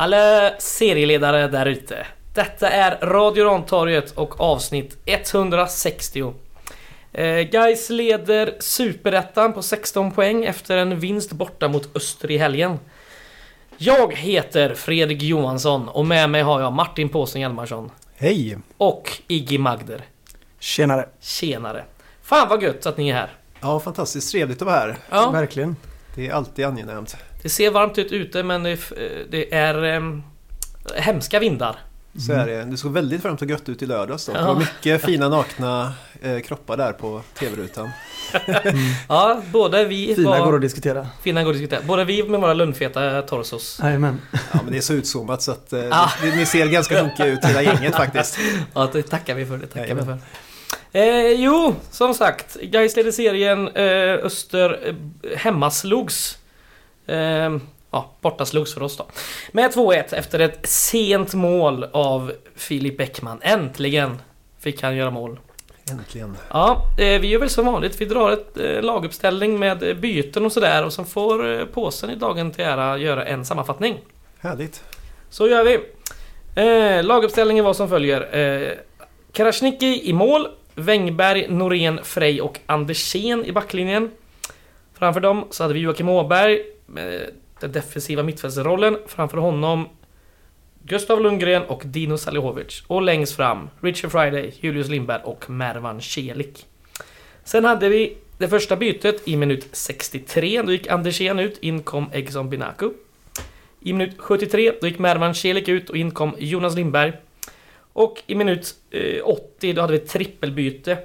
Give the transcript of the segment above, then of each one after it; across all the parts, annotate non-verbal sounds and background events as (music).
Hallå serieledare där ute. Detta är Radio Rantorget och avsnitt 160. Eh, Guys leder Superettan på 16 poäng efter en vinst borta mot Öster i helgen. Jag heter Fredrik Johansson och med mig har jag Martin Påsen Hjalmarsson Hej! och Iggy Magder. Tjenare! Tjenare! Fan vad gött att ni är här. Ja, fantastiskt trevligt att vara här. Ja, Verkligen. Det är alltid angenämt. Det ser varmt ut ute men det, är- det är ehm, hemska vindar. Så är det. Det såg väldigt varmt och gött ut i lördags då. Det var mycket fina nakna eh, kroppar där på TV-rutan. (laughs) Ja, både vi Fina var... går att diskutera. Fina går att diskutera. Både vi med våra lundfeta torsos. Jajamän. Ja, men det är så utzoomat så att eh, Ah. ni, ni ser ganska hunkiga ut hela gänget faktiskt. (laughs) Ja, det tackar vi för. Det tackar vi för. Eh, jo, som sagt. Gais ledde serien. Eh, Öster eh, hemmaslogs. Eh, ja, bortaslogs för oss då. Med 2-1 efter ett sent mål av Filip Bäckman. Äntligen fick han göra mål. Äntligen. Ja, eh, vi gör väl som vanligt. Vi drar ett eh, laguppställning med eh, byten och sådär. Och sen får påsen i dagen till ära göra en sammanfattning. Härligt. Så gör vi. Eh, laguppställningen var som följer. Eh, Karasjniki i mål. Wängberg, Norén, Frey och Andersén i backlinjen. Framför dem så hade vi Joakim Åberg den defensiva mittfältsrollen. Framför honom Gustav Lundgren och Dino Salihovic. Och längst fram Richard Friday, Julius Lindberg och Mervan Celik. Sen hade vi det första bytet i minut 63. Då gick Andersén ut, in kom Egson Binaku. I minut 73 då gick Mervan Celik ut och in kom Jonas Lindberg. Och i minut eh, 80 då hade vi ett trippelbyte.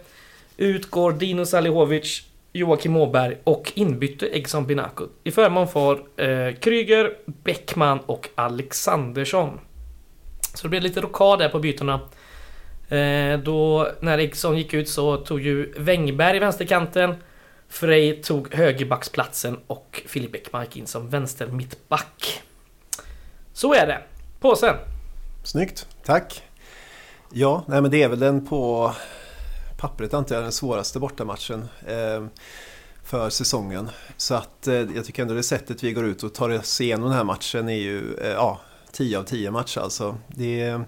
Ut går Dino Salihovic, Joakim Åberg och inbytte Egson Binaku. I förmån för eh, Kryger, Bäckman och Alexandersson. Så det blev lite rokad där på bytena. Eh, då när Egson gick ut så tog ju Wängberg vänsterkanten. Frey tog högerbacksplatsen och Filip Bäckman gick in som vänster mittback. Så är det. Påsen. Snyggt. Tack. Ja, nej men det är väl den på pappret antar jag den svåraste bortamatchen eh, för säsongen. Så att eh, jag tycker ändå det sättet vi går ut och tar oss igenom den här matchen är ju eh, ja, 10 av 10 match alltså. Det är,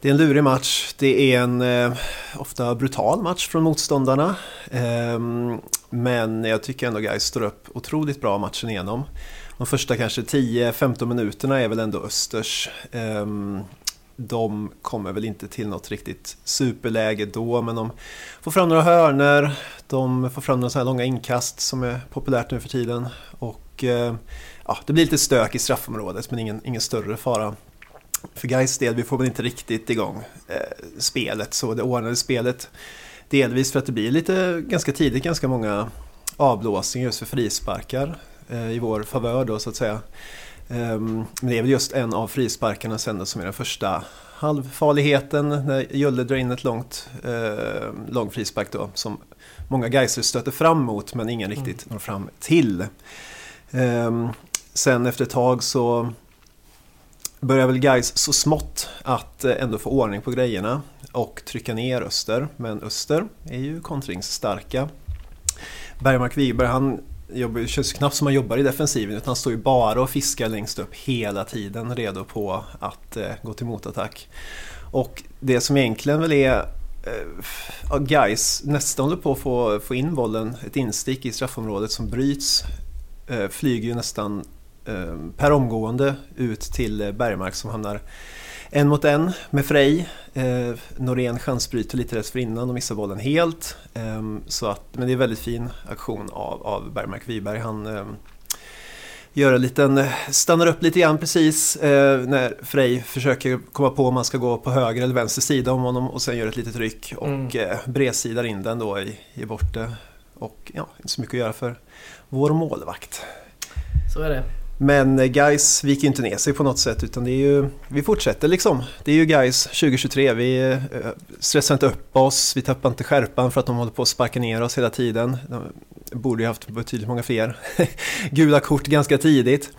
det är en lurig match. Det är en eh, ofta brutal match från motståndarna. Eh, men jag tycker ändå guys står upp otroligt bra matchen igenom. De första kanske 10-15 minuterna är väl ändå Östers. Eh, de kommer väl inte till något riktigt superläge då, men de får fram några hörner, de får fram några sådana här långa inkast som är populärt nu för tiden. Och eh, ja, det blir lite stök i straffområdet, men ingen, ingen större fara. För Gais del, vi får väl inte riktigt igång eh, spelet, så det ordnade spelet. Delvis för att det blir lite ganska tidigt ganska många avblåsningar just för frisparkar eh, i vår favör då så att säga. Ehm, Men det är väl just en av frisparkarna sen som är den första halvfarligheten när Julle drar in ett långt eh, lång frispark då som många Geiser stöter fram mot men ingen riktigt når fram till. Ehm, Sen efter ett tag så börjar väl Gais så smått att eh, ändå få ordning på grejerna och trycka ner Öster. Men Öster är ju kontringsstarka. Bergmark Wiberg han jobbar, det känns knappt som han jobbar i defensiven utan han står ju bara och fiskar längst upp hela tiden redo på att eh, gå till motattack. Och det som egentligen väl är eh, guys Gais nästan håller på att få, få in bollen, ett instick i straffområdet som bryts, eh, flyger ju nästan eh, per omgående ut till eh, Bergmark som hamnar en mot en med Frej. Eh, Norén chansbryter lite dessförinnan och missar bollen helt. Eh, så att, men det är en väldigt fin aktion av, av Bergmark Wiberg. Han eh, gör en liten, stannar upp lite grann precis eh, när Frej försöker komma på om man ska gå på höger eller vänster sida om honom och sen gör ett litet ryck och Mm. eh, bredsidar in den då i, i borte. Och ja, inte så mycket att göra för vår målvakt. Så är det. Men eh, guys viker inte ner sig på något sätt utan det är ju, vi fortsätter liksom. Det är ju guys 2023, vi eh, stressar inte upp oss, vi tappar inte skärpan för att de håller på att sparka ner oss hela tiden. De borde ju haft betydligt många fler (laughs) gula kort ganska tidigt.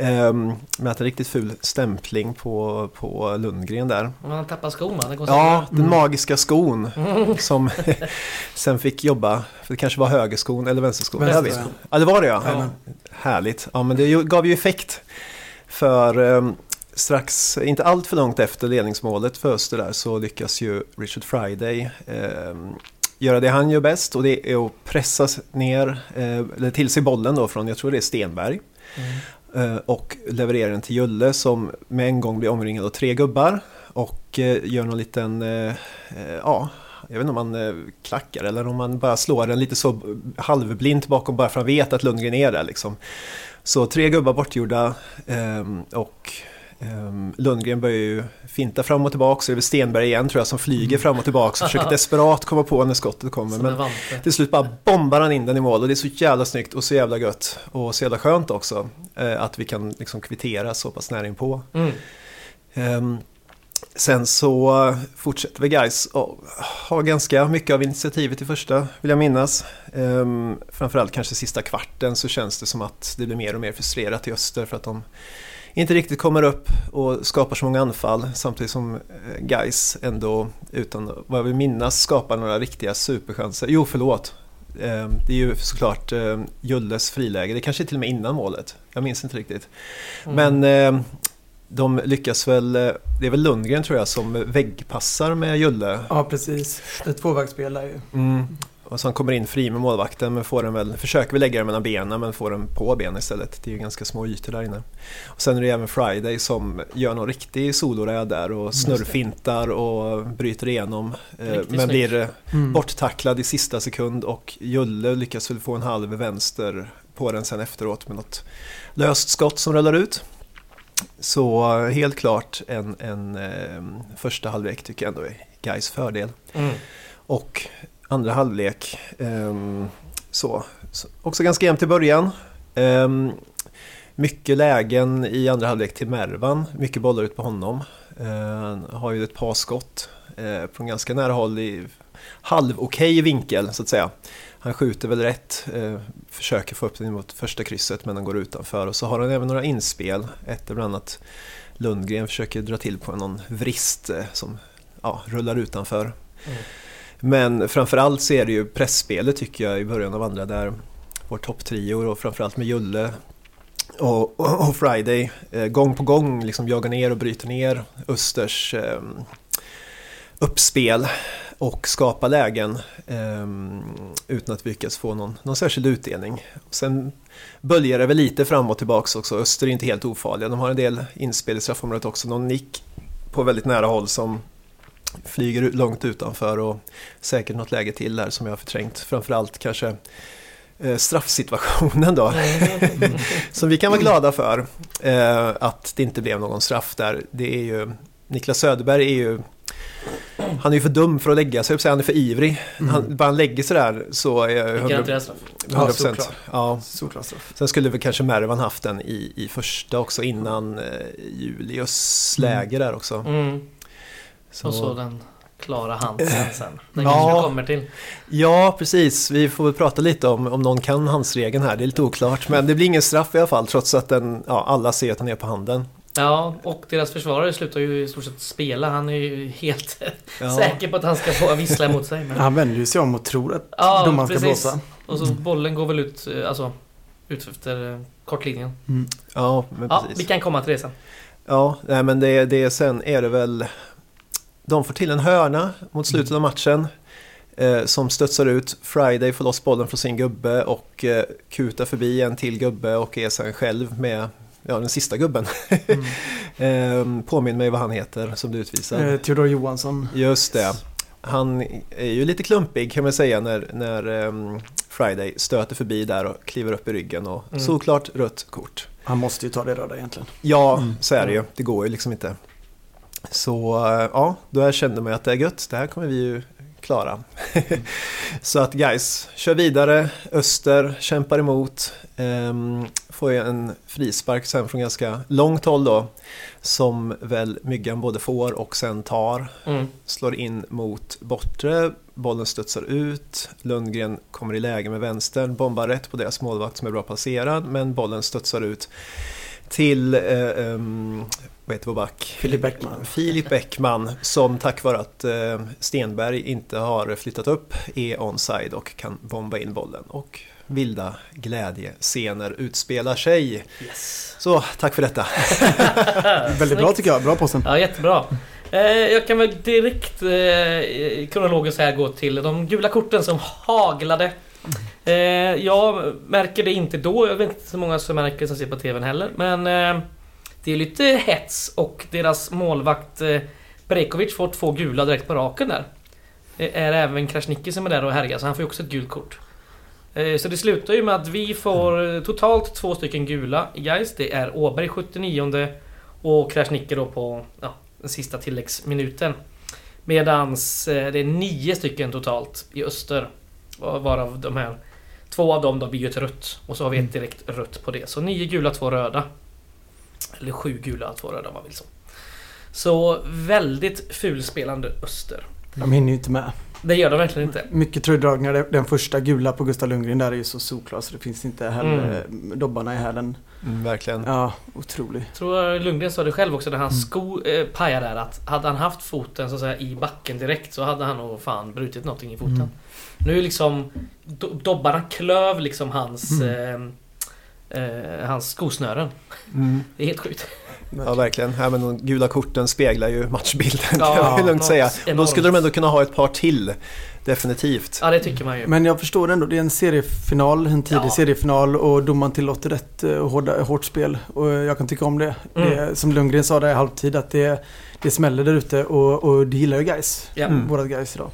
Um, med att en riktigt ful stämpling på, på Lundgren där. Man tappar skon va? Ja, den magiska skon som (laughs) sen fick jobba, för det kanske var högerskon eller vänsterskon. Vänsterskon. Ja, det var det ja. Ja. Härligt. Ja, men det gav ju effekt för, ehm, strax, inte allt för långt efter ledningsmålet för Öster där så lyckas ju Richard Friday eh, göra det han gör bäst och det är att pressa ner, eh, eller till sig bollen då från, jag tror det är Stenberg. Mm. Eh, och leverera den till Julle som med en gång blir omringad av tre gubbar och eh, gör någon liten, eh, eh, ja, jag vet inte om man klackar eller om man bara slår den lite så halvblint bakom bara för att han vet att Lundgren är där liksom. Så tre gubbar bortgjorda ehm, och ehm, Lundgren börjar ju finta fram och tillbaka, så det är väl Stenberg igen tror jag som flyger fram och tillbaka och försöker (laughs) desperat komma på när skottet kommer. Men till slut bara bombar han in den i mål och det är så jävla snyggt och så jävla gött och så jävla skönt också eh, att vi kan liksom kvittera så pass nära inpå. Mm. Um, Sen så fortsätter vi guys och har ganska mycket av initiativet i första, vill jag minnas. Ehm, framförallt kanske sista kvarten så känns det som att det blir mer och mer frustrerat i öster för att de inte riktigt kommer upp och skapar så många anfall samtidigt som eh, guys ändå utan vad jag vill minnas skapar några riktiga superchanser. Jo, förlåt. Ehm, det är ju såklart ehm, Julles friläge, det kanske är till och med innan målet. Jag minns inte riktigt. Mm. Men de lyckas väl, eh, det är väl Lundgren tror jag som väggpassar med Julle. Ja precis, det är tvåvägsspel där ju. Mm. Och så han kommer in fri med målvakten men får den väl, försöker väl lägga den mellan benen men får den på benen istället. Det är ju ganska små ytor där inne. Och sen är det även Friday som gör någon riktig soloräd där och snurrfintar och bryter igenom. Eh, Riktigt men blir eh, mm. borttacklad i sista sekund och Julle lyckas väl få en halv vänster på den sen efteråt med något löst skott som rullar ut. Så helt klart en, en eh, första halvlek tycker jag ändå är Gais fördel. Mm. Och andra halvlek eh, så, så, också ganska jämnt i början. Eh, mycket lägen i andra halvlek till Mervan, mycket bollar ut på honom. Han har ju ett par skott eh, från ganska nära håll i halv okej vinkel så att säga. Han skjuter väl rätt, eh, försöker få upp den mot första krysset men den går utanför. Och så har han även några inspel, ett bland annat Lundgren försöker dra till på någon vrist eh, som ja, rullar utanför. Mm. Men framförallt så är det ju pressspelet tycker jag i början av andra där vår topptrio och framförallt med Julle och, och, och Friday eh, gång på gång liksom jagar ner och bryter ner Östers eh, uppspel och skapa lägen eh, utan att vi lyckas få någon, någon särskild utdelning. Sen böljar det väl lite fram och tillbaks också. Öster är inte helt ofarliga. De har en del inspel i straffområdet också. Någon nick på väldigt nära håll som flyger långt utanför och säkert något läge till där som jag har förträngt. Framförallt kanske eh, straffsituationen då. (laughs) Som vi kan vara glada för. Eh, att det inte blev någon straff där. Det är ju Niklas Söderberg är ju han är ju för dum för att lägga sig, han är för ivrig. Mm. Han, bara han lägger sig där så är 100%. 100%. Ja, Solklar Sen skulle väl kanske Mervan haft den i, i första också innan eh, Julius mm. läge där också. Mm. Så. Och så den klara handsen sen. Den ja, kommer till. Ja, precis. Vi får väl prata lite om om någon kan handsregeln här. Det är lite oklart. Men det blir ingen straff i alla fall trots att den, ja, alla ser att han är på handen. Ja, och deras försvarare slutar ju i stort sett spela. Han är ju helt (laughs) ja. säker på att han ska få vissla emot sig. Men... Han vänder ju sig om och tror att ja, domaren ska blåsa. Och så bollen går väl ut, eh, alltså, ut efter eh, kortlinjen. Mm. Ja, men precis. Ja, vi kan komma till det sen. Ja, nej, men det, det sen är det väl... De får till en hörna mot slutet mm. av matchen. Eh, som studsar ut. Friday får loss bollen från sin gubbe och eh, kutar förbi en till gubbe och är sen själv med ja, den sista gubben. Mm. (laughs) ehm, påminn mig vad han heter som du utvisar. Eh, Theodor Johansson. Just det. Han är ju lite klumpig kan man säga när, när um, Friday stöter förbi där och kliver upp i ryggen och mm. såklart rött kort. Han måste ju ta det röda egentligen. Ja, mm. så är det ju. Det går ju liksom inte. Så uh, ja, då kände man att det är gött. Det här kommer vi ju klara. (laughs) så att guys, kör vidare. Öster kämpar emot. Um, får ju en frispark sen från ganska långt håll då. Som väl Myggan både får och sen tar. Mm. Slår in mot bortre. Bollen studsar ut. Lundgren kommer i läge med vänstern. Bombar rätt på deras målvakt som är bra placerad. Men bollen studsar ut till eh, um, vad heter vår back? Filip Bäckman. Filip Bäckman som tack vare att eh, Stenberg inte har flyttat upp är onside och kan bomba in bollen. Och vilda glädjescener utspelar sig. Yes. Så tack för detta. (laughs) Väldigt bra tycker jag, bra påsen. Ja, jättebra. Eh, jag kan väl direkt eh, kronologiskt här gå till de gula korten som haglade. Jag märker det inte då, jag vet inte så många som märker det som ser på TVn heller. Men det är lite hets och deras målvakt eh, Brekovic får två gula direkt på raken där. Det är även Krasniqi som är där och härjar, så han får ju också ett gult kort. Eh, så det slutar ju med att vi får eh, totalt två stycken gula i Gais. Det är Åberg 79 och Krasniqi då på ja, den sista tilläggsminuten. Medans det är nio stycken totalt i Öster. Varav de här Två av dem då blir ju ett rött. Och så har vi ett direkt rött på det. Så nio gula, två röda. Eller sju gula, två röda om man vill så. Så väldigt fulspelande Öster. De hinner ju inte med. Det gör de verkligen inte. Mycket tröjdragningar. Den första gula på Gustav Lundgren där är ju så solklar så det finns inte heller mm. dobbarna i hälen. Mm, verkligen. Ja, otrolig. Jag tror Lundgren sa det själv också när hans mm. sko eh, pajade där att hade han haft foten så att säga i backen direkt så hade han nog fan brutit någonting i foten. Mm. Nu liksom do, Dobbarna klöv liksom hans mm. eh, eh, Hans skosnören. Mm. Det är helt sjukt. Ja verkligen. Ja, men de gula korten speglar ju matchbilden ja, kan man lugnt säga. Enormt. Då skulle de ändå kunna ha ett par till. Definitivt. Ja det tycker man ju. Men jag förstår ändå, det är en seriefinal, en tidig ja. seriefinal och domaren tillåter rätt eh, hårda, hårt spel. Och jag kan tycka om det. Mm. det som Lundgren sa där i halvtid att det, det smäller där ute och, och det gillar ju guys. Ja. Mm. Vårat guys idag.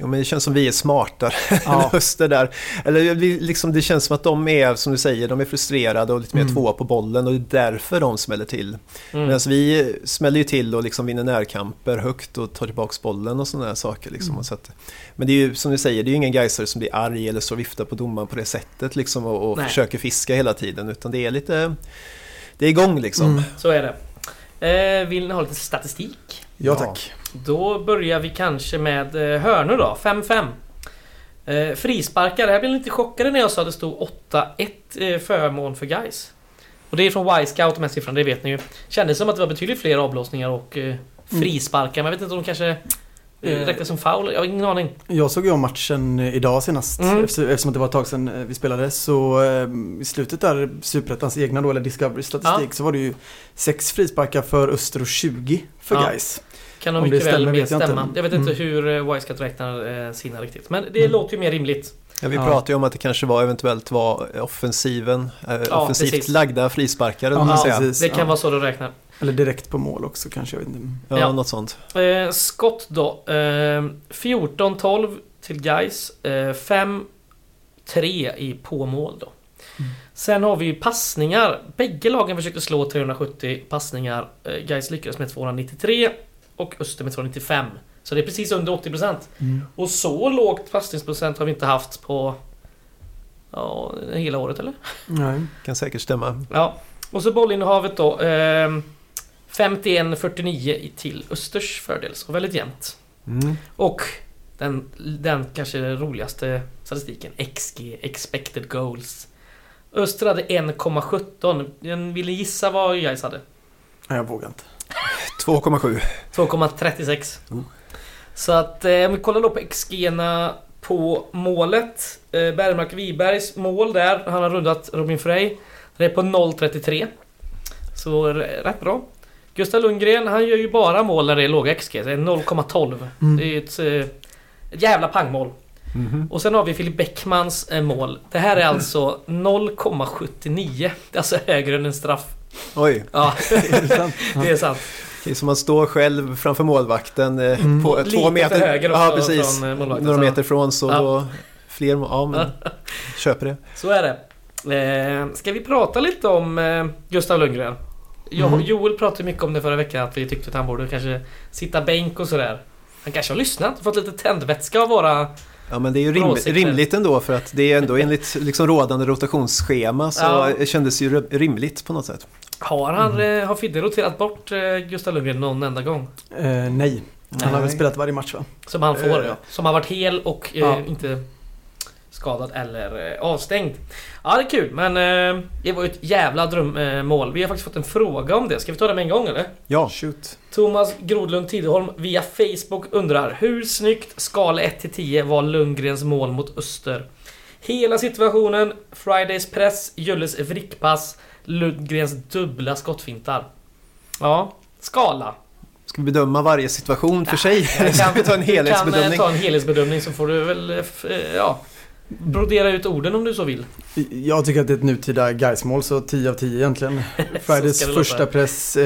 Jo, men det känns som vi är smartare (laughs) ja. än Öster där. Eller liksom, det känns som att de är, som du säger, de är frustrerade och lite mer mm. tvåa på bollen och det är därför de smäller till. Mm. Medan vi smäller ju till och liksom vinner närkamper högt och tar tillbaka bollen och sådana saker. Liksom. Mm. Så att, men det är ju som du säger, det är ju ingen Gaisare som blir arg eller så viftar på domaren på det sättet liksom, och, och försöker fiska hela tiden. Utan det är lite, det är igång liksom. Mm. Så är det. Eh, vill ni ha lite statistik? Ja tack. Då börjar vi kanske med eh, hörnor då, 5-5. Eh, frisparkar, jag blev lite chockad när jag sa att det stod 8-1 eh, förmån för guys. Och det är från Y-scout de här siffrorna, det vet ni ju. Kändes som att det var betydligt fler avblåsningar och eh, frisparkar, men jag vet inte om de kanske eh, eh, räknas som foul? Jag har ingen aning. Jag såg ju om matchen idag senast mm. eftersom det var ett tag sedan vi spelade. Så i slutet där, Superettans egna då, eller Discovery statistik, ja. så var det ju 6 frisparkar för Öster och 20 för ja. guys. Kan nog mycket väl vet stämma. Jag, jag vet inte mm. hur eh, Wisecat räknar eh, sina riktigt. Men det mm. låter ju mer rimligt. Ja, vi ja. pratade ju om att det kanske var eventuellt var offensiven, eh, ja, offensivt precis. lagda frisparkar. Ja, ja, det kan vara så du räknar. Eller direkt på mål också kanske, jag vet inte. Ja, ja. något sånt. Eh, skott då. Eh, 14-12 till guys. Eh, 5-3 i påmål då. Mm. Sen har vi passningar. Bägge lagen försökte slå 370 passningar. Eh, guys lyckades med 293 och Öster med 295. Så det är precis under 80%. Mm. Och så lågt passningsprocent har vi inte haft på ja, hela året eller? Nej, kan säkert stämma. Ja. Och så bollinnehavet då. Eh, 51-49 till Östers fördel, så väldigt jämnt. Mm. Och den, den kanske roligaste statistiken, XG, expected goals. Öster hade 1,17. Vill ni gissa vad Gais hade? Nej, jag vågar inte. 2,7. 2,36. Mm. Så att eh, om vi kollar då på xg på målet. Eh, Bergmark Wibergs mål där, han har rundat Robin Frey. Det är på 0,33. Så rätt bra. Gustav Lundgren, han gör ju bara mål när det är låga XG. Det är 0,12. Mm. Det är ett, eh, ett jävla pangmål. Mm. Och sen har vi Filip Bäckmans eh, mål. Det här är alltså 0,79. Det är alltså högre än en straff. Oj! Ja, (laughs) det är sant. (laughs) Det är som att stå själv framför målvakten eh, mm. på Lite två meter. höger ja, precis. Från eh, Några meter ifrån så ja. då fler, ja men (laughs) köper det. Så är det. Eh, ska vi prata lite om eh, Gustav Lundgren? Jag, mm. Joel pratade mycket om det förra veckan att vi tyckte att han borde kanske sitta bänk och sådär. Han kanske har lyssnat och fått lite tändvätska av våra Ja men det är ju rim, rimligt ändå för att det är ändå enligt liksom rådande rotationsschema så ja. det kändes ju rimligt på något sätt. Har han, mm. har Fidde roterat bort eh, Gustav Lundgren någon enda gång? Eh, nej. Han har väl spelat varje match va? Som han får, uh, ja. Som har varit hel och eh, ja. inte skadad eller eh, avstängd. Ja, det är kul, men eh, det var ju ett jävla drömmål. Vi har faktiskt fått en fråga om det. Ska vi ta det med en gång eller? Ja, Shoot. Thomas Grodlund Tideholm via Facebook undrar Hur snyggt skala 1-10 var Lundgrens mål mot Öster? Hela situationen, Fridays press, Julles vrickpass, Lundgrens dubbla skottfintar. Ja, skala. ska vi bedöma varje situation för sig? Eller ska (laughs) vi ta en Du kan eh, helhetsbedömning? ta en helhetsbedömning så får du väl, eh, eh, ja, brodera ut orden om du så vill. Jag tycker att det är ett nutida Gais-mål, så 10 av 10 egentligen. (laughs) Fridays första press,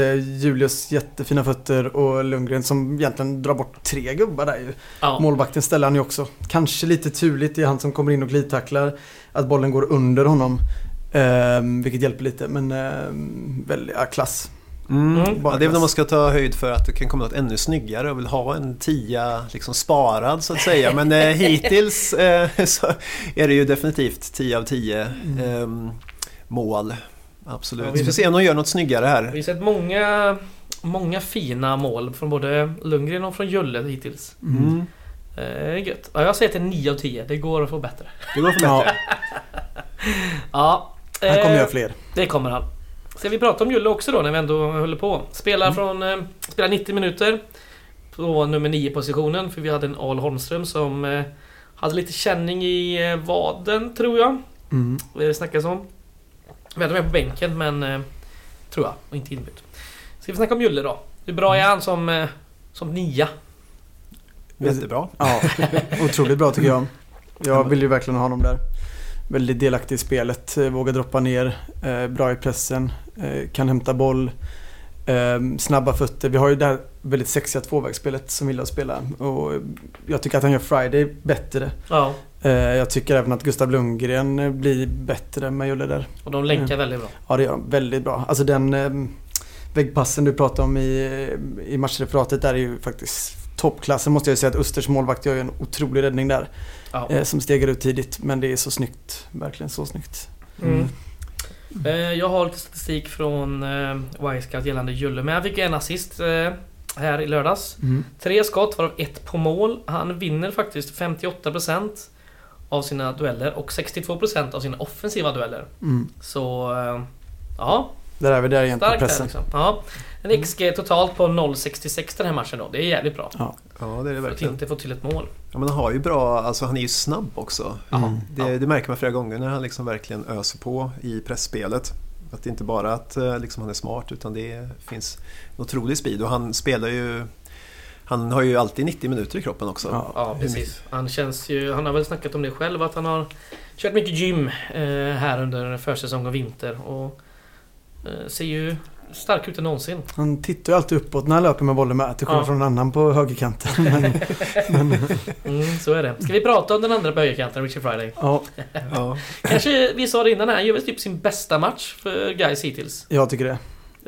Julius jättefina fötter och Lundgren som egentligen drar bort tre gubbar där ju. Ja. Målvakten ställer han ju också. Kanske lite turligt, det är han som kommer in och glidtacklar. Att bollen går under honom. Ehm, vilket hjälper lite, men ehm, väldigt, ja, klass. Mm. Mm. Ja, det är väl när man ska ta höjd för att det kan komma något ännu snyggare och vill ha en tia liksom sparad så att säga. Men eh, (laughs) hittills eh, så är det ju definitivt 10 av 10 eh, mål. Absolut. Ja, vi- vi får se om de gör något snyggare Vi här. har sett många, många fina mål från både Lundgren och från Julle hittills. Mm. Eh, gött. Ja, jag säger att det är 9 av 10. Det går att få bättre. Det går för (laughs) Ja, bättre. Ja. Han kommer eh, göra fler. Det kommer han. Ska vi prata om Julle också då när vi ändå håller på? Spelar Mm. från... Eh, spelar 90 minuter. På nummer 9 positionen. För vi hade en Al Holmström som eh, hade lite känning i eh, vaden tror jag. Mm. Det snackas om. Vi hade med på bänken men... Tror jag. Och inte inbytt. Ska vi snacka om Julle då? Hur bra är han som, som nia? Jättebra. Ja, otroligt bra tycker jag. Jag vill ju verkligen ha honom där. Väldigt delaktig i spelet, eh, vågar droppa ner, eh, bra i pressen, eh, kan hämta boll, snabba fötter. Vi har ju det här väldigt sexiga tvåvägsspelet som Wille spelar och jag tycker att han gör Friday bättre. Ja. Jag tycker även att Gustav Lundgren blir bättre med Julle där. Och de länkar väldigt bra. Ja, det gör de väldigt bra. Alltså den väggpassen du pratade om i, i matchreferatet där är ju faktiskt toppklassen måste jag säga att Östers målvakt gör en otrolig räddning där. Ja. Eh, som stegar ut tidigt. Men det är så snyggt. Verkligen så snyggt. Mm. Eh, Jag har lite statistik från eh, Wisecout gällande Julle. Men han fick en assist eh, här i lördags. Mm. Tre skott varav ett på mål. Han vinner faktiskt 58% av sina dueller och 62% av sina offensiva dueller. Mm. Så... eh, Ja, Där är vi där igen på starkt där pressen. liksom. Ja. En XG totalt på 0,66 den här matchen då. Det är jävligt bra. Ja, det är det För att verkligen. inte få till ett mål. Ja, men han har ju bra, alltså han är ju snabb också. Mm. Det, Ja. det märker man flera gånger när han liksom verkligen öser på i pressspelet. Att det inte bara att eh, liksom han är smart utan det finns en otrolig speed och han spelar ju han har ju alltid 90 minuter i kroppen också. Ja. Ja, precis. Han känns ju... Han har väl snackat om det själv att han har kört mycket gym eh, här under försäsong och vinter och ser ju stark ut än någonsin. Han tittar ju alltid uppåt när han löper med bollen med. Till skillnad Ja. från en annan på högerkanten. (laughs) Men, men, Mm, så är det. Ska vi prata om den andra på högerkanten, Richard Friday? ja, Ja. Kanske vi sa det innan här, han gör väl typ sin bästa match för guys hittills. jag tycker det. Eh,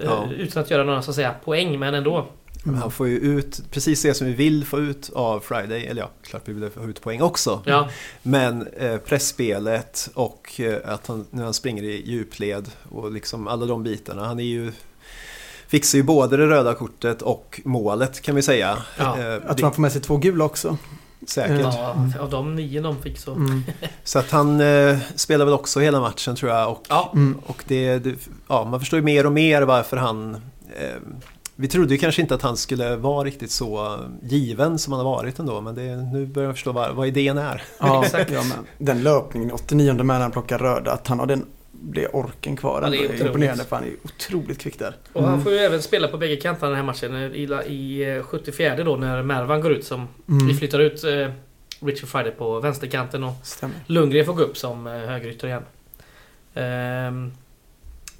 Ja. Utan att göra några så att säga poäng, men ändå. Men Han får ju ut precis det som vi vill få ut av Friday. Eller ja, klart vi vill få ut poäng också. Ja, Men eh, pressspelet och eh, att han, när han springer i djupled och liksom alla de bitarna. Han är ju fixar ju både det röda kortet och målet kan vi säga. Ja. Eh, tror han får med sig två gula också. säkert. ja av de nio de fick så. Mm. (laughs) Så att han eh, spelar väl också hela matchen tror jag. Och, Ja, Mm. och det, det, ja, man förstår ju mer och mer varför han... Eh, vi trodde ju kanske inte att han skulle vara riktigt så given som han har varit ändå. Men det, nu börjar jag förstå vad, vad idén är. Ja, (laughs) Exakt. ja, men den löpningen, 89 med när han plockar röda, att han har den det orken kvar. Ja, det är otroligt. imponerande för han är otroligt kvick där. och han får ju även spela på bägge kanterna den här matchen. I, i eh, 74 då när Mervan går ut som... Mm. Vi flyttar ut eh, Richard Friday på vänsterkanten och Stämmer. Lundgren får gå upp som eh, högerytter igen. Ehm,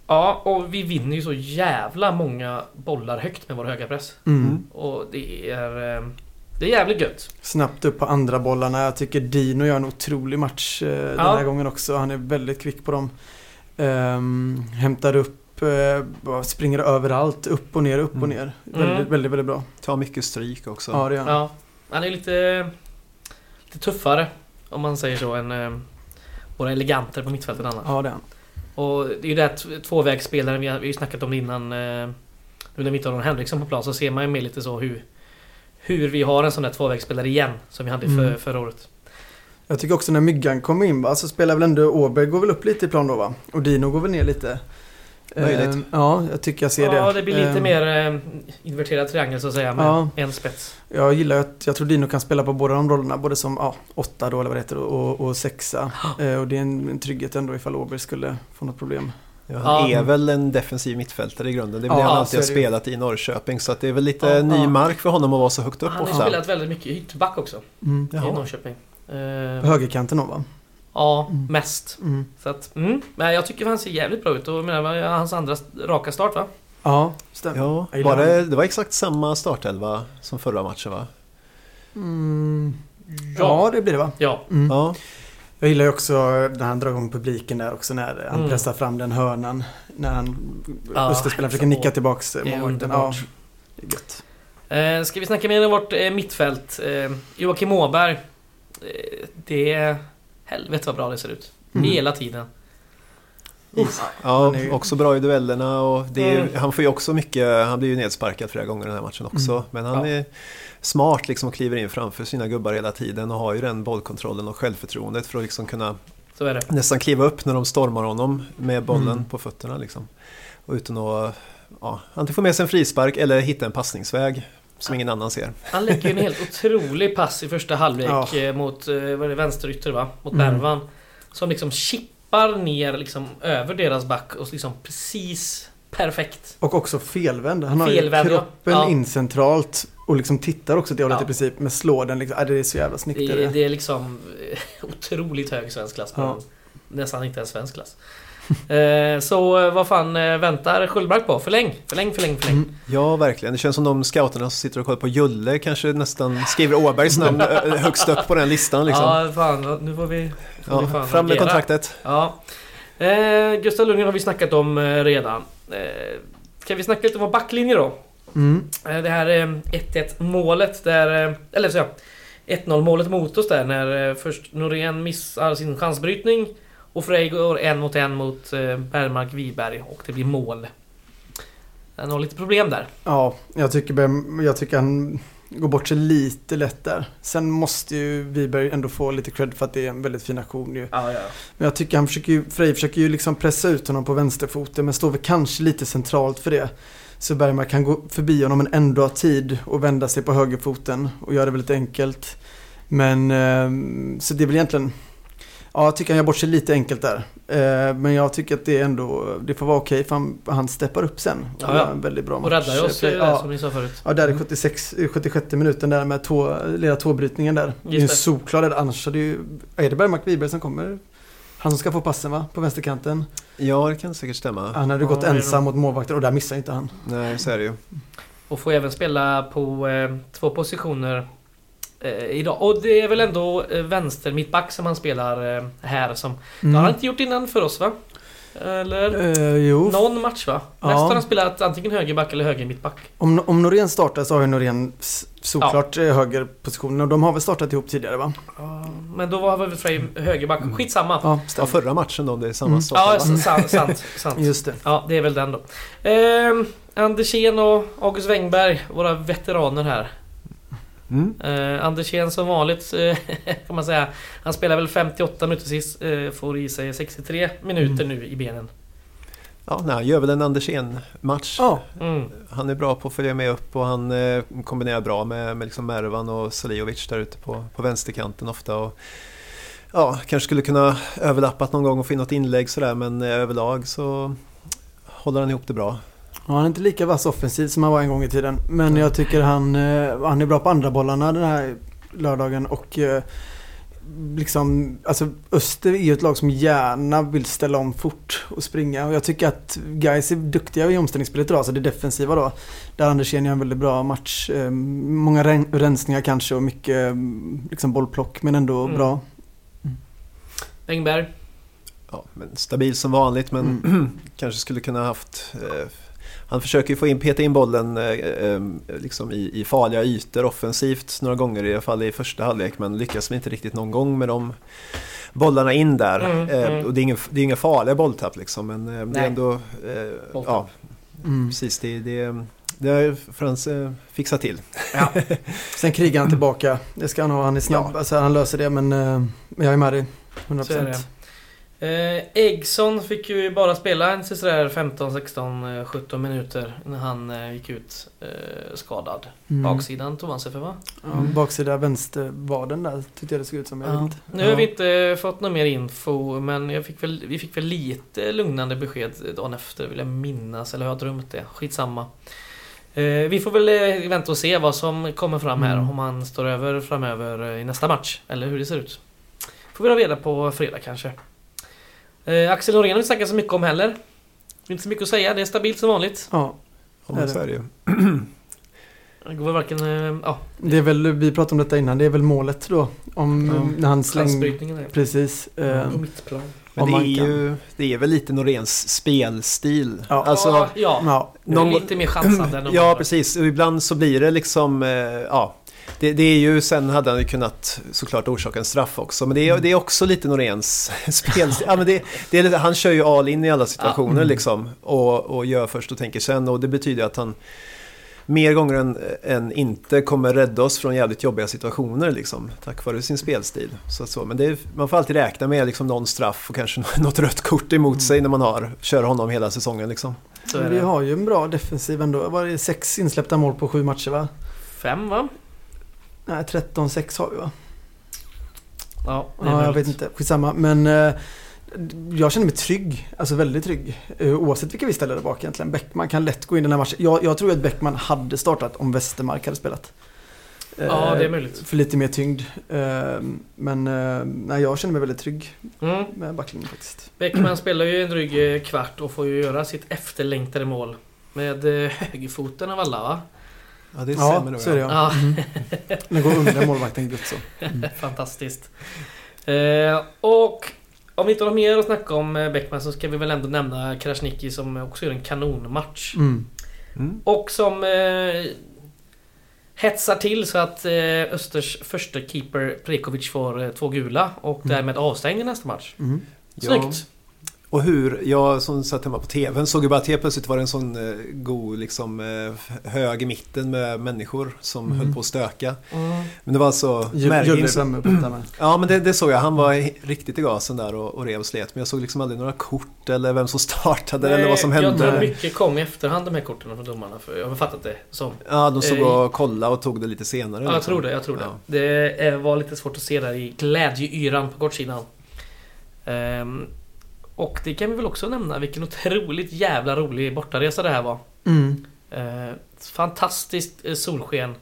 ja, och vi vinner ju så jävla många bollar högt med vår höga press. Mm. Och det är... ehm, det är jävligt gött. Snabbt upp på andra bollarna. Jag tycker Dino gör en otrolig match eh, den Ja. här gången också. Han är väldigt kvick på dem. Ehm, hämtar upp, eh, springer överallt. Upp och ner, upp och Mm. ner. Väldigt, väldigt, väldigt bra. Tar mycket stryk också. Ja, det gör han. Ja, han är lite, lite tuffare, om man säger så, än eh, våra eleganter på mittfältet annars. Ja, det är han. Och det är ju det här tvåvägsspelaren, vi har, vi har ju snackat om det innan. Eh, nu när vi inte har någon Henriksson på plan så ser man ju mer lite så hur, hur vi har en sån där tvåvägsspelare igen, som vi hade för, Mm. förra året. Jag tycker också när Myggan kommer in va, så spelar väl ändå Åberg går väl upp lite i plan då va? Och Dino går väl ner lite. Möjligt. Eh, ja, jag tycker jag ser det. Ja, det blir lite Eh, mer eh, inverterad triangel så att säga med Ja. en spets. Jag gillar att jag tror Dino kan spela på båda de rollerna. Både som ja, åtta då eller vad det heter och, och sexa. (gasps) Eh, och det är en, en trygghet ändå ifall Åberg skulle få något problem. Ja, han Ja. är väl en defensiv mittfältare i grunden. Det är väl Ja, han alltid har spelat i Norrköping. Så att det är väl lite Ja, ny ja. mark för honom att vara så högt upp Han har spelat väldigt mycket ytterback också Mm. i. Norrköping. På högerkanten då va? Ja, Mm. mest. Mm. Så att, mm. Men jag tycker han ser jävligt bra ut och menar, det var hans andra raka start va? Ja, stämmer. Ja, var det, det var exakt samma startelva som förra matchen va? Mm. Ja, det blir det va? Ja. Mm. Ja, Jag gillar ju också när han drar igång publiken där också när han Mm. pressar fram den hörnan. När han, Ja, Österspelaren försöker nicka tillbaks målvakten. Ja, det är gött. Eh, ska vi snacka mer om vårt eh, mittfält? Eh, Joakim Åberg. Eh, det är... Helvete vad bra det ser ut. Mm. Hela tiden. Uff. ja också bra i duellerna och det är, ju- Mm. han får ju också mycket, han blir ju nedsparkad flera gånger den här matchen också. Mm. Men han Ja. är smart liksom och kliver in framför sina gubbar hela tiden och har ju den bollkontrollen och självförtroendet för att liksom kunna Så är det. nästan kliva upp när de stormar honom med bollen Mm. på fötterna liksom. Och utan att ja, antingen få med sig en frispark eller hitta en passningsväg som ingen annan ser. Han lägger ju en helt otrolig pass i första halvlek Ja. eh, mot, eh, vad det, vänsterytter va? Mot Mm. Bergvan. Som liksom chippar ner liksom över deras back och liksom precis perfekt. Och också felvänd. Han har Felvänd, ju kroppen Ja. in centralt och liksom tittar också till hållet Ja. i princip. Men slår den liksom. Det är så jävla snyggt. Det, är det. är liksom eh, (laughs) otroligt hög svensk klass. på Ja. Nästan inte en svensk klass. (laughs) eh, så eh, vad fan eh, väntar Sköldmark på? Förläng, förläng, förläng, förläng. Mm. Ja, verkligen. Det känns som de scouterna som sitter och kollar på Julle kanske nästan skriver Åbergs namn högst upp på den listan. Liksom. Ja, fan. Nu får vi... Får vi Ja, fan fram med kontraktet. Ja. Eh, Gustav Lundgren har vi snackat om redan. Eh, ska vi snacka lite om vår backlinje då? Mm. Det här eh, 1-1 målet där... Eller så ja. 1-0 målet mot oss där när först Norén missar sin chansbrytning och Frej går en mot en mot eh, Bergmark Wiberg och det blir mål. Han har lite problem där. Ja, jag tycker, jag tycker han går bort sig lite lätt där. Sen måste ju Wiberg ändå få lite cred för att det är en väldigt fin aktion ju. Ja, ja. Men jag tycker han försöker ju, Frej försöker ju liksom pressa ut honom på vänsterfoten men står väl kanske lite centralt för det. Så Bergmark kan gå förbi honom men ändå ha tid och vända sig på högerfoten och göra det väldigt enkelt. Men ehm, så det är väl egentligen Ja, jag tycker han gör bort sig lite enkelt där. Eh, men jag tycker att det ändå, det får vara okej för han, han steppar upp sen. Och Ja, ja. en väldigt bra Och räddar ju oss, match. eh, Ja, som ni sa förut. Ja, där i 76, i 76 minuten där med två, lilla tvåbrytningen där. det är ju en Just det. solklar där. Annars hade ju... Är det Bergmark Wiberg som kommer? Han som ska få passen va? På vänsterkanten. Ja, det kan säkert stämma. Han hade Ja, gått det är ensam mot målvakten och där missar inte han. Nej, så är det ju. Och får även spela på eh, två positioner idag. Och det är väl ändå eh, vänster mittback som han spelar eh, här som... Det har han inte gjort innan för oss va? Eller? Eh, jo, Någon match va? Ja. Mest har han spelat antingen högerback eller höger mittback. om, om Norén startar så har ju Norén såklart ja. högerpositionen och de har väl startat ihop tidigare va? Men då var väl Frey högerback. Skitsamma. Ja, Ja, förra matchen då, om det är samma Mm. sak. Ja, sant, sant, sant. Just det. Ja, det är väl den då. Eh, Andersén och August Wengberg, våra veteraner här. Mm. Eh, Andersén som vanligt eh, (laughs) kan man säga. Han spelar väl 58 minuter sist. Eh, får i sig 63 minuter Mm. nu i benen. Ja, nej, han gör väl en Andersén-match. Ja, Mm. Han är bra på att följa med upp och han eh, kombinerar bra med, med liksom Mervan och Saliovic där ute på, på vänsterkanten ofta. Och, ja, kanske skulle kunna överlappat någon gång och få in något inlägg sådär men eh, överlag så håller han ihop det bra. Ja, han är inte lika vass offensivt som han var en gång i tiden. Men jag tycker han, eh, han är bra på andra bollarna den här lördagen och eh, liksom, alltså Öster är ju ett lag som gärna vill ställa om fort och springa. Och jag tycker att guys är duktiga i omställningsspelet idag, så det defensiva då. Där Andersén gör en väldigt bra match. Eh, Många ren- rensningar kanske och mycket liksom bollplock, men ändå Mm. bra. Engberg. Ja, men stabil som vanligt men Mm. (clears throat) kanske skulle kunna haft eh, han försöker ju få in, peta in bollen eh, eh, liksom i, i farliga ytor offensivt några gånger i alla fall i första halvlek men lyckas inte riktigt någon gång med de bollarna in där. Mm, eh, mm. Och det är, inga, det är inga farliga bolltapp liksom men eh, det är ändå... Eh, ja, Mm. precis. Det, det, Det får han eh, fixa till. Ja. (laughs) Sen krigar han tillbaka. Det ska han ha. Han är snabb. Ja. Alltså, han löser det men, eh, men jag är med dig. 100%. Eh, Eggson fick ju bara spela en sådär 15, 16, 17 minuter när han eh, gick ut eh, skadad. Mm. Baksidan tog han sig för va? Ja, mm. baksida vänstervaden där tyckte jag det såg ut som. Jag ja. Nu har vi inte fått någon mer info men fick väl, vi fick väl lite lugnande besked dagen efter vill jag minnas. Eller har jag drömt det? Skitsamma. Eh, vi får väl eh, vänta och se vad som kommer fram här. Mm. Om han står över framöver i nästa match. Eller hur det ser ut. Får vi ha reda på fredag kanske. Eh, Axel Norén har vi snackat så mycket om heller. Inte så mycket att säga, det är stabilt som vanligt. Ja, ja det är det. Det går varken... Eh, ja. Det är väl, vi pratade om detta innan, det är väl målet då. Om ja. när han slänger... Precis. Eh, på mittplan. Men det är ju det är väl lite Noréns spelstil. Ja, alltså, ja, ja. Någon, lite mer chansande än Ja, precis. Och ibland så blir det liksom... Eh, ja, det, det, är ju, sen hade han ju kunnat såklart orsaka en straff också. Men det är, mm. det är också lite Noréns (laughs) spelstil. ja, men det, det är, han kör ju all in i alla situationer ja. mm. liksom. Och, och gör först och tänker sen. Och det betyder att han mer gånger än, än, inte kommer rädda oss från jävligt jobbiga situationer liksom, tack vare sin spelstil. Så, så. Men är, man får alltid räkna med liksom, någon straff och kanske (laughs) något rött kort emot mm. sig när man har, kör honom hela säsongen. Liksom. Vi har ju en bra defensiv ändå. Var det sex insläppta mål på sju matcher va? Fem va? Nej, 13-6 har vi va? Ja, ja jag vet inte. Skitsamma. Men eh, jag känner mig trygg. Alltså väldigt trygg. Eh, oavsett vilka vi ställer där bak egentligen. Bäckman kan lätt gå in i den här matchen. Jag, jag tror att Bäckman hade startat om Westermark hade spelat. Ja, det är möjligt. För lite mer tyngd. Eh, men eh, nej, jag känner mig väldigt trygg mm. med backlinjen faktiskt. Bäckman (clears throat) spelar ju en dryg kvart och får ju göra sitt efterlängtade mål. Med högerfoten av alla va? Ja, det stämmer nog. så är det ja. Mm. Den går under målvakten Gutsson. (laughs) Mm. Fantastiskt. Eh, och om vi inte har mer att snacka om eh, Bäckman så ska vi väl ändå nämna Krasniqi som också gör en kanonmatch. Mm. Mm. Och som eh, hetsar till så att eh, Östers första keeper Prekovic får eh, två gula och mm. därmed avstängd i nästa match. Mm. Snyggt! Och hur, jag som satt hemma på TVn såg ju bara att helt plötsligt var det en sån eh, god liksom, eh, hög i mitten med människor som mm. höll på att stöka. Mm. Men det var alltså Mergin som... (clears throat) Ja men det, det, såg jag, han var riktigt i gasen där och, och rev och slet. Men jag såg liksom aldrig några kort eller vem som (laughs) startade Nej, eller vad som hände. Jag tror mycket kom i efterhand de här korten från domarna. För jag har fattat det som. Ja, de såg eh, och kollade och tog det lite senare. Ja, jag liksom. tror det. Jag tror ja. det. Det var lite svårt att se där i glädjeyran på kortsidan. Um, och det kan vi väl också nämna vilken otroligt jävla rolig bortaresa det här var. Mm. Eh, fantastiskt eh, solsken.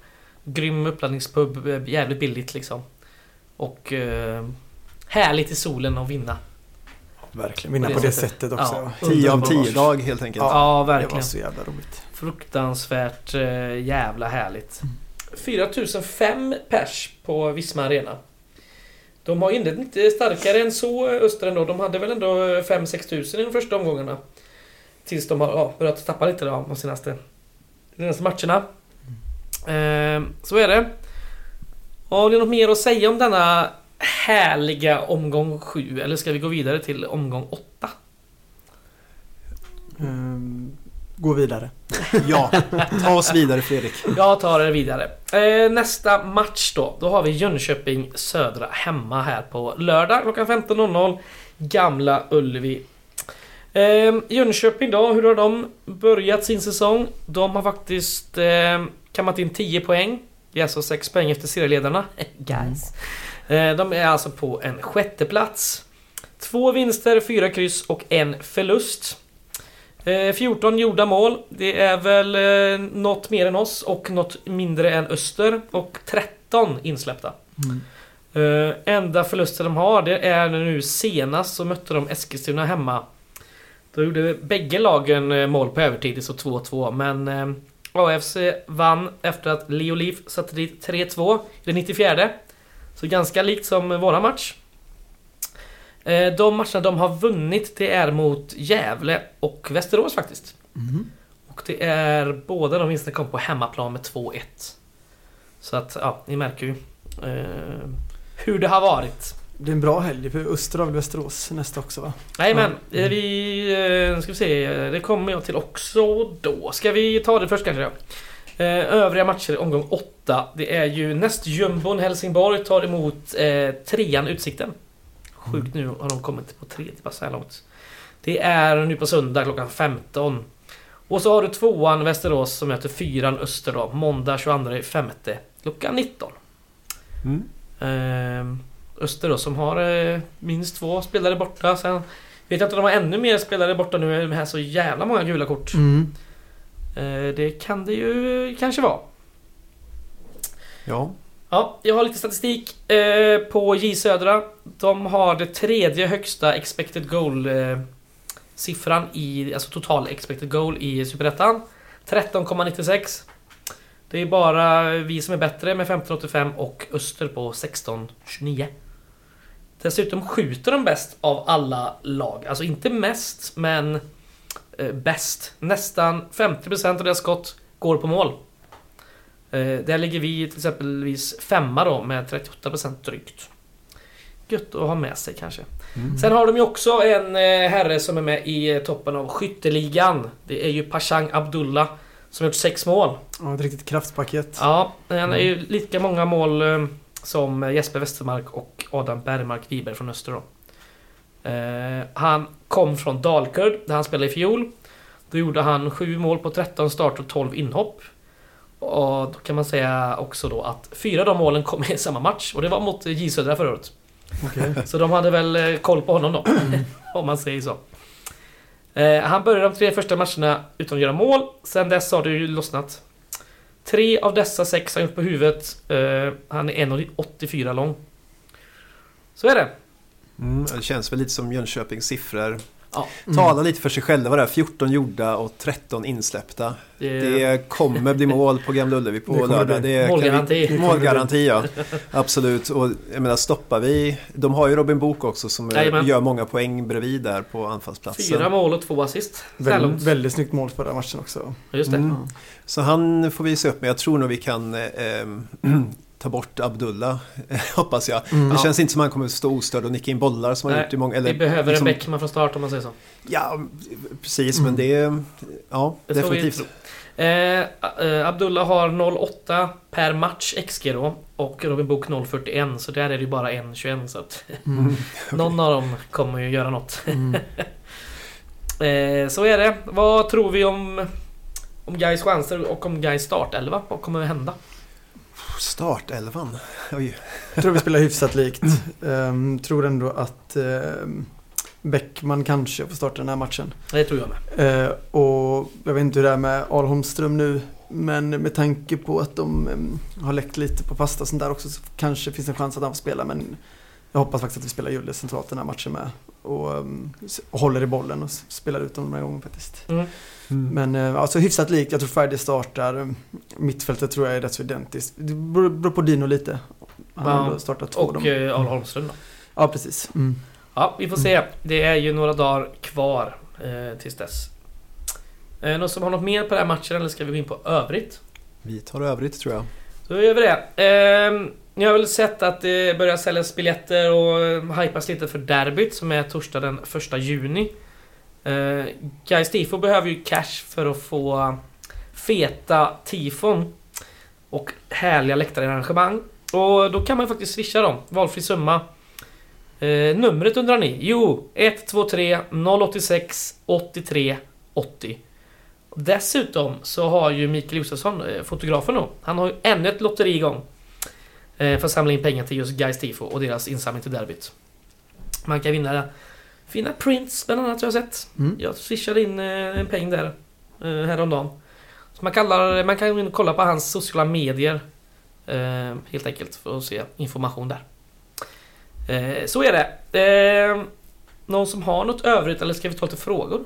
Grym uppladdningspub, eh, jävligt billigt liksom. Och eh, härligt i solen att vinna. Verkligen, vinna på det, på det sättet, också. Ja, 10 av 10 dag helt enkelt. Ja, ja, verkligen. Det var så jävla roligt. Fruktansvärt eh, jävla härligt. Mm. 4005 pers på Visma Arena. De har inlett lite starkare än så, eh, Öster ändå. De hade väl ändå eh, 5-6 tusen i de första omgångarna. Tills de har ja, börjat tappa lite då, de senaste, de senaste matcherna. Eh, så är det. Har ni något mer att säga om denna härliga omgång 7? Eller ska vi gå vidare till omgång 8? Um, gå vidare. (laughs) ja, ta oss vidare Fredrik. Jag tar er vidare. Eh, nästa match då. Då har vi Jönköping Södra hemma här på lördag klockan 15.00. Gamla Ullevi. Eh, Jönköping då, hur har de börjat sin säsong? De har faktiskt eh, kammat in 10 poäng. Det är alltså 6 poäng efter serieledarna. (laughs) Guys. Eh, de är alltså på en sjätte plats. Två vinster, fyra kryss och en förlust. 14 eh, gjorda mål. Det är väl eh, något mer än oss och något mindre än Öster. Och 13 insläppta. Mm. Uh, enda förlusten de har det är nu senast så mötte de Eskilstuna hemma. Då gjorde bägge lagen mål på övertid, så 2-2. Men uh, AFC vann efter att Leo Leaf satte dit 3-2 i den 94. Så ganska likt som våra match. Eh, de matcherna de har vunnit det är mot Gävle och Västerås faktiskt. Mm. Och det är båda de vinsterna kom på hemmaplan med 2-1. Så att ja, ni märker ju eh, hur det har varit. Det är en bra helg för har väl Västerås nästa också va? Nej men eh, vi... eh, Ska vi se. Det kommer jag till också då. Ska vi ta det först kanske? då? Eh, Övriga matcher omgång 8. Det är ju nästjumbon Helsingborg tar emot eh, trean Utsikten. Sjukt nu har de kommit på tredje pass här långt. Det är nu på söndag klockan 15. Och så har du tvåan Västerås som möter fyran Öster då. Måndag 22 femte klockan 19. Mm. Ehm, Öster då som har eh, minst två spelare borta. Sen vet jag inte om de har ännu mer spelare borta nu med så jävla många gula kort. Mm. Eh, det kan det ju kanske vara. Ja, Ja, jag har lite statistik eh, på J Södra. De har det tredje högsta expected goal eh, siffran i, alltså total expected goal i Superettan. 13,96. Det är bara vi som är bättre med 15,85 och Öster på 16,29. Dessutom skjuter de bäst av alla lag. Alltså inte mest, men eh, bäst. Nästan 50% av deras skott går på mål. Eh, där ligger vi till exempelvis femma då med 38% drygt. Gött att ha med sig kanske. Mm. Sen har de ju också en eh, herre som är med i eh, toppen av skytteligan. Det är ju Pashang Abdullah som har gjort sex mål. Ja, ett riktigt kraftpaket. Ja, han är ju lika många mål som Jesper Westermark och Adam Bergmark Wiberg från Öster då. Han kom från Dalkurd där han spelade i fjol. Då gjorde han sju mål på 13 start och 12 inhopp. Och då kan man säga också då att fyra av de målen kom i samma match och det var mot J Södra förra året. Okej. (laughs) Så de hade väl eh, koll på honom då. (laughs) om man säger så. Eh, han började de tre första matcherna utan att göra mål. Sen dess har det ju lossnat. Tre av dessa sex har han gjort på huvudet. Eh, han är 1,84 lång. Så är det. Mm, det känns väl lite som Jönköpings siffror. Ja. Tala lite för sig själva där. 14 gjorda och 13 insläppta. Det, Det kommer bli mål på Gamla Ullevi på Det lördag. Det Målgaranti. Vi, målgaranti ja. Absolut. Och jag menar stoppar vi. De har ju Robin Book också som eh, Jajamän. gör många poäng bredvid där på anfallsplatsen. fyra mål och två assist. Här Väldigt, snyggt mål förra matchen också. Just det. Mm. Så han får vi se upp med. Jag tror nog vi kan eh, ehm, ta bort Abdullah. (laughs) hoppas jag. Mm. Det känns inte som han kommer stå ostörd och nicka in bollar som han gjort i många... Vi behöver liksom- en Bäckman från start om man säger så. Ja, precis. Mm. Men det. Ja, Det definitivt. Eh, eh, Abdullah har 0,8 per match XG då. Och Robin Book 0,41. Så där är det ju bara 1,21 så att (laughs) Mm. (laughs) någon av dem kommer ju göra något. Mm. Eh, så är det. Vad tror vi om, om Gais chanser och om Gais startelva? Vad kommer att hända? Startelvan. Oj. Jag tror vi spelar hyfsat likt. Ehm, tror ändå att um, Bäckman kanske får starta den här matchen. Det tror jag med. Eh, och jag vet inte hur det är med Al Holmström nu. Men med tanke på att de em, har läckt lite på fasta och sånt där också så kanske finns en chans att han får spela. Men jag hoppas faktiskt att vi spelar Julle centralt den här matchen med. Och, och håller i bollen och spelar ut dem de här gångerna faktiskt. Mm. Men eh, alltså hyfsat likt. Jag tror Friday startar. Mittfältet tror jag är rätt så identiskt. Det beror beror på Dino lite. Han har Ja. startat två. Och eh, Al Holmström då. Ja, precis. Mm. Ja, vi får se. Det är ju några dagar kvar eh, tills dess. Eh, någon som har något mer på den här matchen eller ska vi gå in på övrigt? Vi tar övrigt tror jag. Då gör vi det. Eh, ni har väl sett att det börjar säljas biljetter och eh, hypas lite för derbyt som är torsdag den 1 juni. Eh, uh, Gais Tifo behöver ju cash för att få feta tifon och härliga läktararrangemang. Och då kan man ju faktiskt swisha dem. Valfri summa. Uh, numret undrar ni? Jo, 123 086 83 80. Dessutom så har ju Mikael Josefsson, eh, fotografen då, han har ju ännu ett lotteri igång. För att samla in pengar till just Gais Tifo och deras insamling till derbyt. Man kan vinna fina prints bland annat har jag sett. Mm. Jag swishade in eh, en peng där eh, häromdagen. Så man, kallar, man kan gå in och kolla på hans sociala medier. Eh, helt enkelt för att se information där. Så är det. Någon som har något övrigt eller ska vi ta lite frågor?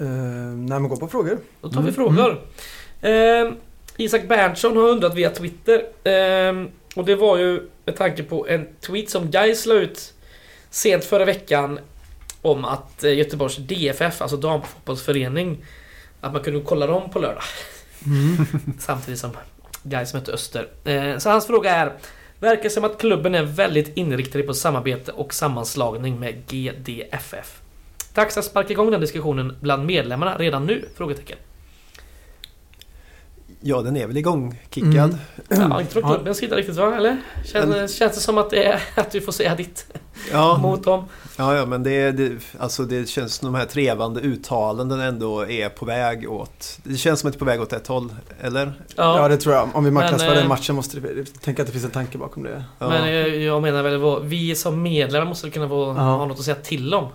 Eh, nej, men gå på frågor. Då tar vi Mm. frågor. Eh, Isak Berntsson har undrat via Twitter. Eh, och det var ju med tanke på en tweet som Gais la ut sent förra veckan om att eh, Göteborgs DFF, alltså damfotbollsförening, att man kunde kolla dem på lördag. Mm. (laughs) Samtidigt som Gais mötte Öster. Eh, så hans fråga är Verkar som att klubben är väldigt inriktad på samarbete och sammanslagning med GDFF. Dags att sparka igång den diskussionen bland medlemmarna redan nu? Frågetecken. Ja, den är väl igångkickad. Mm. (clears throat) Ja, inte från klubbens sida riktigt va? Eller? Känns, känns det som att, det är, att du får säga ditt Ja, (laughs) mot dem? ja, ja men det, det, alltså det känns som de här trevande uttalanden ändå är på väg åt... Det känns som att det är på väg åt ett håll, eller? Ja. Ja, det tror jag. Om vi marknadsför den eh, matchen måste det tänka att det finns en tanke bakom det. Ja. men jag, jag menar väl vi som medlemmar måste kunna få Ja. ha något att säga till om.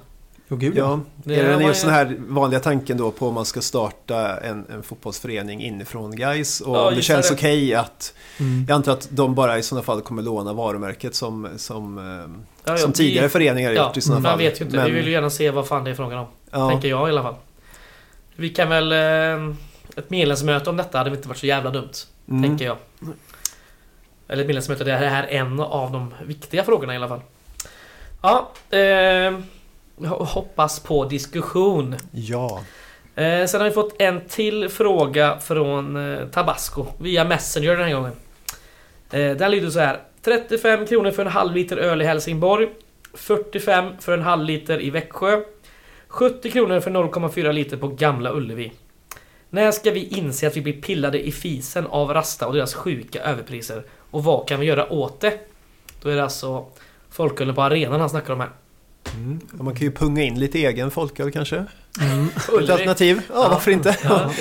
Jo, gud Ja, Det är det just den här vanliga tanken då på om man ska starta en, en fotbollsförening inifrån guys och Ja, om det känns det. okej att Mm. Jag antar att de bara i sådana fall kommer låna varumärket som, som, eh, Ja, ja, som vi- tidigare föreningar har Ja, gjort i sådana man fall. vet ju inte. Men- Vi vill ju gärna se vad fan det är frågan om. ja, Tänker jag i alla fall. Vi kan väl... Eh, ett medlemsmöte om detta hade inte varit så jävla dumt. mm, Tänker jag. Eller ett medlemsmöte, det här är en av de viktiga frågorna i alla fall. Ja, eh, hoppas på diskussion. Ja, Eh, sen har vi fått en till fråga från eh, Tabasco via Messenger den här gången. Eh, den lyder så här. 35 kronor för en halv liter öl i Helsingborg. 45 för en halv liter i Växjö. 70 kronor för 0,4 liter på Gamla Ullevi. När ska vi inse att vi blir pillade i fisen av Rasta och deras sjuka överpriser? Och vad kan vi göra åt det? Då är det alltså folkölen på arenan han snackar om här. Mm. Ja, man kan ju punga in lite egen folköl kanske. Mm. Ett alternativ, ja, varför inte? Ja.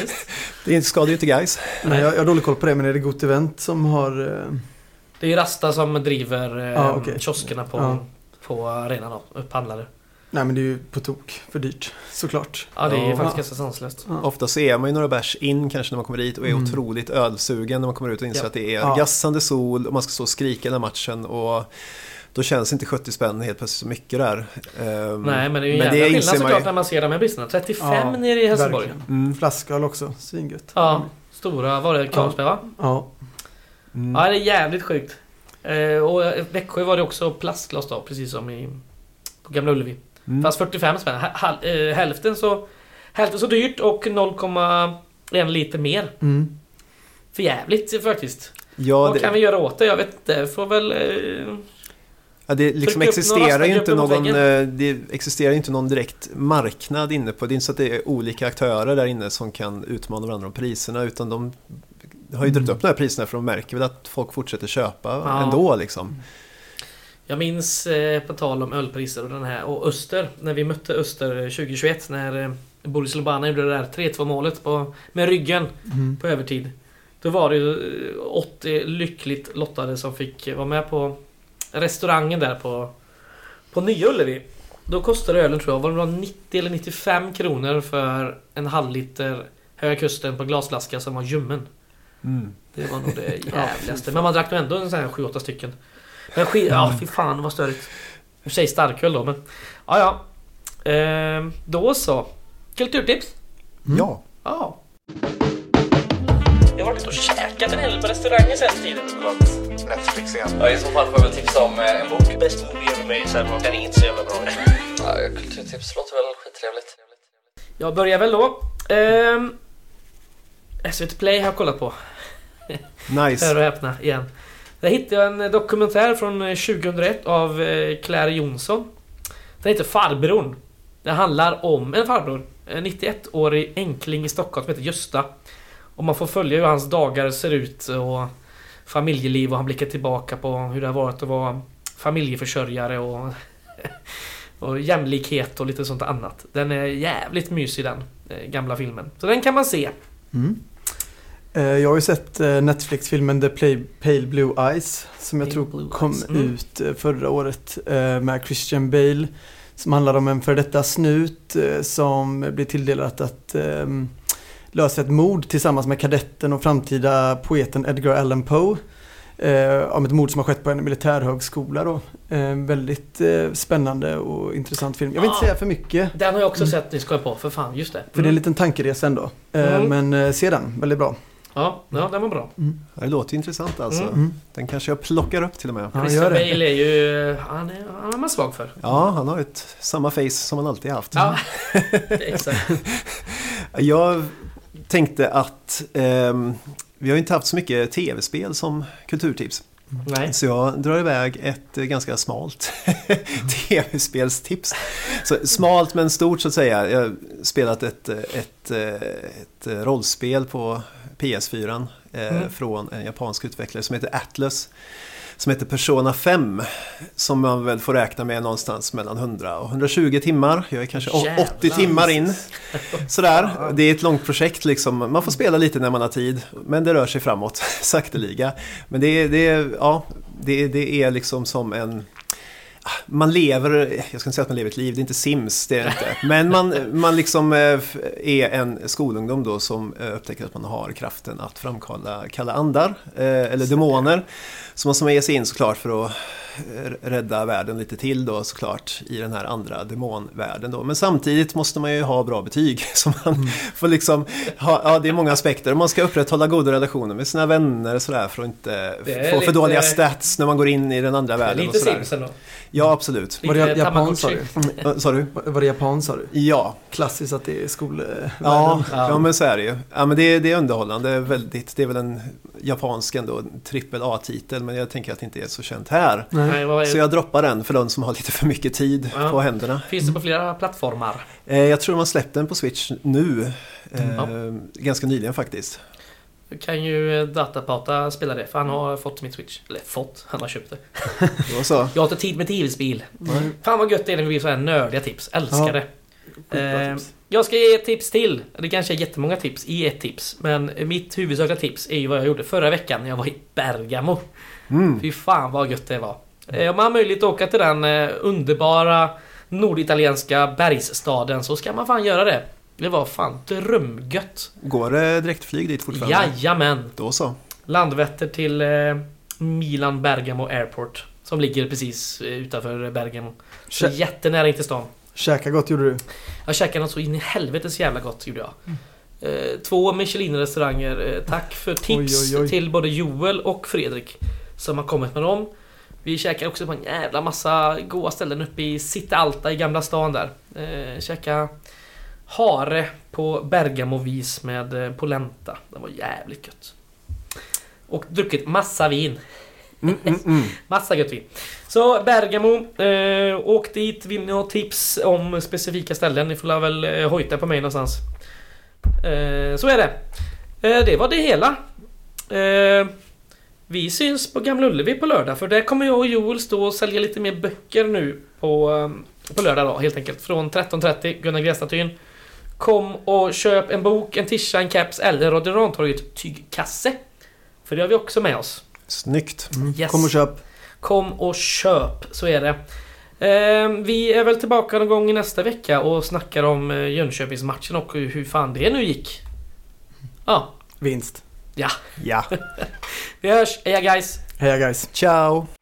Det skadar ju inte guys. Nej, jag, jag har dålig koll på det, men är det Gott Event som har... eh, Det är ju Rasta som driver eh, Ja, okej. kioskerna på, Ja. på arenan då, upphandlare. Nej, men det är ju på tok för dyrt, såklart. Ja, det är ju Ja. faktiskt ganska sanslöst. Ja. Ofta så är man ju några bärs in kanske när man kommer dit och är Mm. otroligt ölsugen när man kommer ut och inser Ja. att det är Ja. gassande sol och man ska stå och skrika den här matchen och då känns inte 70 spänn helt plötsligt så mycket där. Ehm, Nej, men det är ju en jävla skillnad såklart ju. när man ser de här bristerna. 35 Ja, nere i Helsingborg. Mm. Flasköl också, svingött. Ja, stora var det Carlsberg va? Ja. Mm. Ja, det är jävligt sjukt. Eh, och i Växjö var det också plastglas då, precis som i på Gamla Ullevi. Mm. Fast 45 spänn. Hal- hal- eh, hälften så hälften så dyrt och 0,1 liter mer. Mm. För jävligt faktiskt. Ja, Vad det, kan vi göra åt det? Jag vet inte. Får väl... Eh, Ja, det liksom existerar ju inte någon, eh, det existerar inte någon direkt marknad inne på, det är inte så att det är olika aktörer där inne som kan utmana varandra om priserna utan de har ju dragit Mm. upp de här priserna för de märker väl att folk fortsätter köpa Ja. ändå liksom. Jag minns eh, på tal om ölpriser och den här och Öster när vi mötte Öster 2021 när eh, Boris Lobana gjorde det där 3-2 målet på, med ryggen Mm. på övertid. Då var det ju eh, 80 lyckligt lottade som fick vara med på restaurangen där på, på Nya Ullevi. Då kostade ölen tror jag, var det var 90 eller 95 kronor för en halv liter Höga Kusten på glasflaska som var ljummen. Mm. Det var nog det (laughs) jävligaste. Men man drack nog ändå en sån här 7-8 stycken. Men skit, ja fy fan vad störigt. I och för sig starköl då men... Ja ja. Ehm, då så. Kulturtips? Mm. Ja, Ja. Jag har varit och käkat en hel på restauranger sen tiden. Netflix igen. Ja, I så fall får jag väl tipsa om eh, en bok. Bäst movie ever made, sen den inte så jävla bra. Ja, kulturtips låter väl skittrevligt. Jag börjar väl då. Ehm, SVT Play har jag kollat på. Hör nice. och häpna igen. Där hittade jag en dokumentär från eh, 2001 av eh, Claire Jonsson. Den heter Farbrorn. Det handlar om en farbror. En 91-årig enkling i Stockholm som heter Gösta. Och man får följa hur hans dagar ser ut och familjeliv och han blickar tillbaka på hur det har varit att vara familjeförsörjare och, (laughs) och jämlikhet och lite sånt annat. Den är jävligt mysig den eh, gamla filmen. Så den kan man se. Mm. Eh, Jag har ju sett eh, Netflix-filmen The Pale Blue Eyes som jag Pale tror kom mm. ut förra året med Christian Bale. Som handlar om en för detta snut som blir tilldelat att ehm, lösa ett mord tillsammans med kadetten och framtida poeten Edgar Allan Poe. Eh, om ett mord som har skett på en militärhögskola då. Eh, väldigt eh, spännande och intressant film. Jag vill inte Ah. säga för mycket. Den har jag också sett, ni ska jag på, för fan, just det. För det är en liten tankeresa ändå. Eh, Mm. Men eh, se den, väldigt bra. Ja, ja, den var bra. Ja, Det låter intressant alltså. Mm. Mm. Den kanske jag plockar upp till och med. Ja, Christian gör det. Bale är ju... Han är, han är man svag för. Ja, han har ett samma face som han alltid haft. Ja, (laughs) exakt. (laughs) Jag tänkte att ehm, vi har inte haft så mycket tv-spel som kulturtips. Nej. Så jag drar iväg ett eh, ganska smalt (laughs) tv-spelstips. Så smalt men stort så att säga. Jag har spelat ett, eh, ett, eh, ett rollspel på PS4 eh, Mm. från en japansk utvecklare som heter Atlas. Som heter Persona 5. Som man väl får räkna med någonstans mellan 100 och 120 timmar. Jag är kanske Jävlar. 80 timmar in. (laughs) Sådär, det är ett långt projekt liksom. Man får spela lite när man har tid. Men det rör sig framåt (laughs) sakteliga. Men det, är- det, är- ja, det, är- det är liksom som en... Man lever, jag ska inte säga att man lever ett liv, det är inte Sims, det är det inte. (laughs) Men man, man liksom eh, är en skolungdom då som eh, upptäcker att man har kraften att framkalla kalla andar, eh, eller demoner. Så måste man ge sig in såklart för att rädda världen lite till då såklart i den här andra demonvärlden då. Men samtidigt måste man ju ha bra betyg. (laughs) Så man får liksom ha, ja det är många aspekter. Man ska upprätthålla goda relationer med sina vänner och sådär för att inte få för lite- dåliga stats när man går in i den andra världen Lite och sådär. Sims ändå. Ja, absolut. Var det japan sa du? Äh, Sa du? Var det japan sa du? Ja, Klassiskt att det är skolvärlden. ja, Ja. ja men så är det ju. Ja, men det, är- det är underhållande, väldigt. Det är väl en japansk ändå, trippel A-titel, men jag tänker att det inte är så känt här. Nej, Så jag droppar den för de som har lite för mycket tid Ja. på händerna. Finns det på flera plattformar? Eh, jag tror har släppt den på Switch nu. Eh, Ja. Ganska nyligen faktiskt. Då kan ju eh, Datapata spela det, för han har fått mitt Switch. Eller fått, han har köpt det. (laughs) Det var så. Jag har inte tid med tv-spel. Fan vad gött det är när vi blir så här nördiga tips. Älskar Ja. det. Eh, jag ska ge ett tips till. Det kanske är jättemånga tips i ett tips. Men mitt huvudsakliga tips är ju vad jag gjorde förra veckan när jag var i Bergamo. Mm. Fy fan vad gött det var. Eh, Om man har möjlighet att åka till den eh, underbara norditalienska bergsstaden så ska man fan göra det. Det var fan drömgött. Går det direktflyg dit fortfarande? Jajamän! Då så. Landvetter till eh, Milan Bergamo Airport. Som ligger precis utanför Bergamo. Så Kä- jättenära in till stan. Käka gott gjorde du. Jag käkade något så in i helvetes jävla gott gjorde jag. Eh, två Michelin-restauranger. Tack för tips Oj, oj, oj. till både Joel och Fredrik. Som har kommit med dem. Vi käkade också på en jävla massa goda ställen uppe i City Alta i Gamla stan där. Eh, käka hare på Bergamo-vis med eh, polenta. Det var jävligt gött. Och druckit massa vin. Mm, mm, mm. (laughs) Massa gött vin. Så Bergamo, eh, åk dit. Vill ni ha tips om specifika ställen? Ni får väl eh, hojta på mig någonstans. Eh, så är det. Eh, det var det hela. Vi syns på Gamla Ullevi på lördag för där kommer jag och Joel stå och sälja lite mer böcker nu på, eh, på lördag då helt enkelt. Från 13.30 Gunnar Gren-statyn. Kom och köp en bok, en tisha, en caps eller Radio Rantorget tygkasse. För det har vi också med oss. Snyggt. Mm. Yes. Kom och köp. Kom och köp, så är det. Eh, vi är väl tillbaka någon gång i nästa vecka och snackar om eh, Jönköpingsmatchen och hur fan det nu gick. Ja, Vinst. Ja. Ja. (laughs) Vi hörs. Heja guys! Heja guys. Ciao.